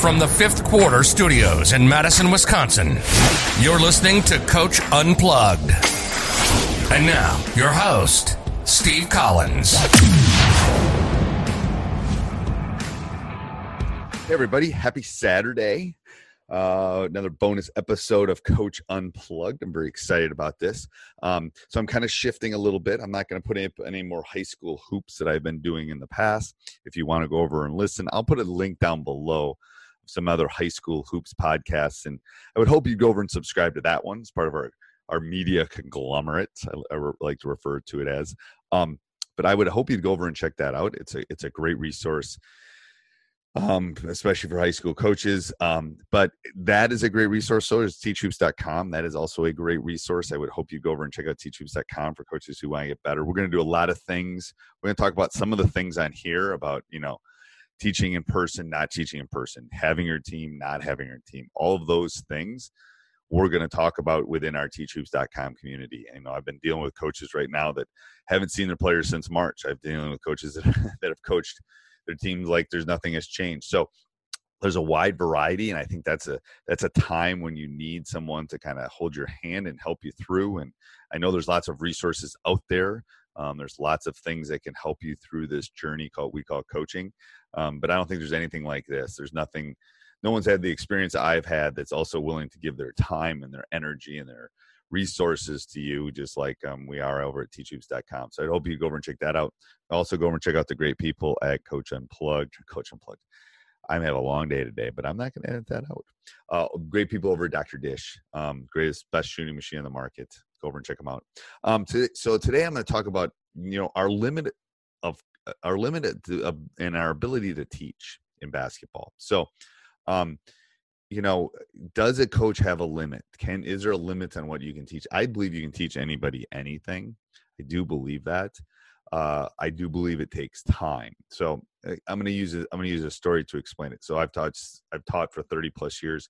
From the fifth quarter studios in Madison, Wisconsin, you're listening to Coach Unplugged. And now, your host, Steve Collins. Hey, everybody. Happy Saturday. Uh, another bonus episode of Coach Unplugged. I'm very excited about this. Um, so I'm kind of shifting a little bit. I'm not going to put any, any more high school hoops that I've been doing in the past. If you want to go over and listen, I'll put a link down below some other high school hoops podcasts. And I would hope you'd go over and subscribe to that one. It's part of our, our media conglomerate. I, I like to refer to it as. Um, but I would hope you'd go over and check that out. It's a, it's a great resource um, especially for high school coaches. Um, but that is a great resource. So is teachhoops.com. That is also a great resource. I would hope you go over and check out teachhoops.com for coaches who want to get better. We're going to do a lot of things. We're going to talk about some of the things on here about, you know, teaching in person, not teaching in person, having your team, not having your team, all of those things we're going to talk about within our teachhoops.com community. And, you know, I've been dealing with coaches right now that haven't seen their players since March. I've been dealing with coaches that, that have coached – their teams like there's nothing has changed. So there's a wide variety, and I think that's a that's a time when you need someone to kind of hold your hand and help you through. And I know there's lots of resources out there. Um, there's lots of things that can help you through this journey called we call coaching. Um, but I don't think there's anything like this. There's nothing. No one's had the experience I've had that's also willing to give their time and their energy and their resources to you, just like um, we are over at teachhoops.com. So I hope you go over and check that out. Also, go over and check out the great people at Coach Unplugged. Coach Unplugged. I may have a long day today, but I'm not going to edit that out. Uh, great people over at Dr. Dish, um, greatest, best shooting machine in the market. Go over and check them out. Um, to, so today I'm going to talk about you know our limit of our limit uh, and our ability to teach in basketball. So um, you know, does a coach have a limit? Can is there a limit on what you can teach? I believe you can teach anybody anything. I do believe that. Uh, I do believe it takes time. So eh, I'm going to use a, I'm going to use a story to explain it. So I've taught I've taught for 30 plus years.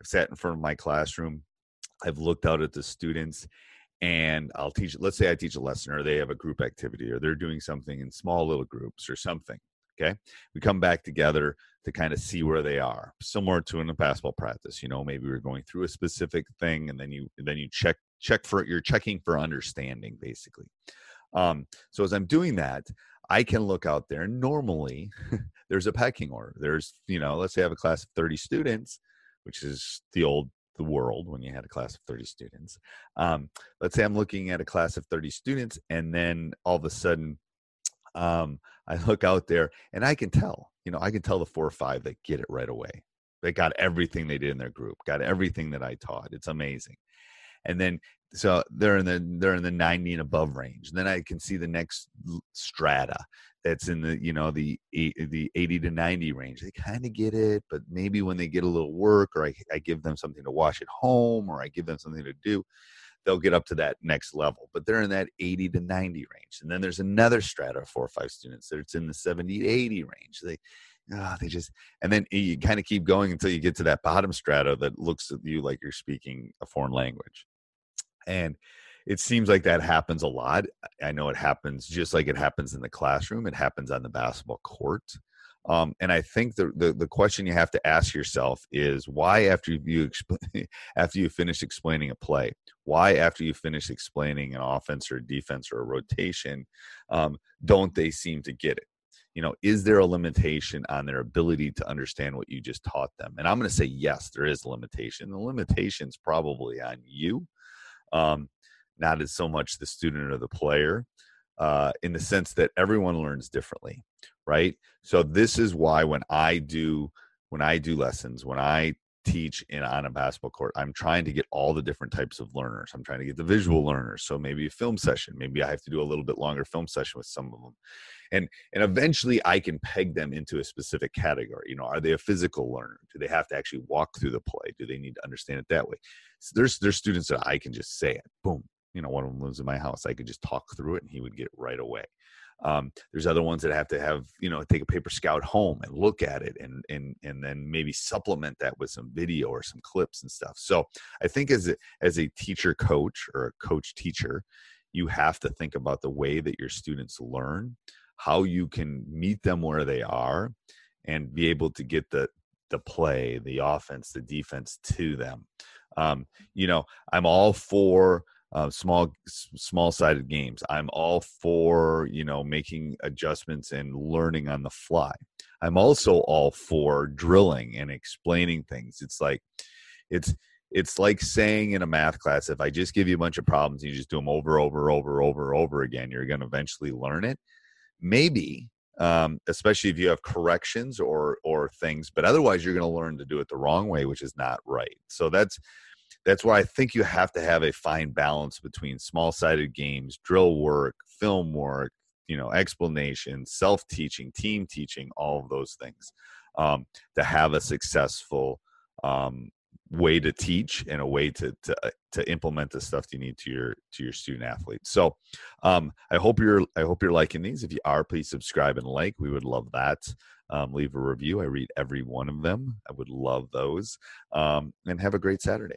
I've sat in front of my classroom. I've looked out at the students, and I'll teach. Let's say I teach a lesson, or they have a group activity, or they're doing something in small little groups, or something. Okay. We come back together to kind of see where they are, similar to in a basketball practice. You know, maybe we're going through a specific thing and then you then you check check for you're checking for understanding basically. Um, so as I'm doing that, I can look out there. Normally, there's a pecking order. There's, you know, let's say I have a class of 30 students, which is the old the world when you had a class of 30 students. Um, let's say I'm looking at a class of 30 students, and then all of a sudden um, I look out there and I can tell, you know, I can tell the four or five that get it right away. They got everything they did in their group, got everything that I taught. It's amazing. And then so they're in the they're in the 90 and above range. And then I can see the next strata that's in the you know the the 80 to 90 range. They kind of get it, but maybe when they get a little work or I, I give them something to watch at home or I give them something to do, they'll get up to that next level. But they're in that 80 to 90 range. And then there's another strata of four or five students that's in the 70 to 80 range. They ah, they just, and then you kind of keep going until you get to that bottom strata that looks at you like you're speaking a foreign language. And it seems like that happens a lot. I know it happens just like it happens in the classroom. It happens on the basketball court. Um, and I think the, the, the question you have to ask yourself is why after you explain after you finish explaining a play, why after you finish explaining an offense or a defense or a rotation, um, don't they seem to get it? You know, is there a limitation on their ability to understand what you just taught them? And I'm going to say yes, there is a limitation. The limitation's probably on you, um, not as so much the student or the player, uh, in the sense that everyone learns differently right? So this is why when i do when i do lessons when i teach in on a basketball court i'm trying to get all the different types of learners. I'm trying to get the visual learners. So maybe a film session. Maybe i have to do a little bit longer film session with some of them and and eventually i can peg them into a specific category. You know are they a physical learner? Do they have to actually walk through the play? Do they need to understand it that way? So there's there's students that i can just say it. Boom. You know one of them lives in my house. I could just talk through it and he would get it right away um, there's other ones that have to have you know take a paper scout home and look at it and and and then maybe supplement that with some video or some clips and stuff. So I think as a, as a teacher coach or a coach teacher, you have to think about the way that your students learn, how you can meet them where they are, and be able to get the the play, the offense, the defense to them. Um, you know, I'm all for uh, small small sided games. I'm all for you know making adjustments and learning on the fly. I'm also all for drilling and explaining things. It's like it's it's like saying in a math class if i just give you a bunch of problems and you just do them over over over over over again you're going to eventually learn it. Maybe um, especially if you have corrections or or things but otherwise you're going to learn to do it the wrong way which is not right. So that's that's why I think you have to have a fine balance between small sided games, drill work, film work, you know, explanation, self teaching, team teaching, all of those things um, to have a successful um, way to teach and a way to, to uh, to implement the stuff you need to your to your student athletes. So um, I hope you're I hope you're liking these. If you are, please subscribe and like. We would love that. Um, leave a review. I read every one of them. I would love those. Um, and have a great Saturday.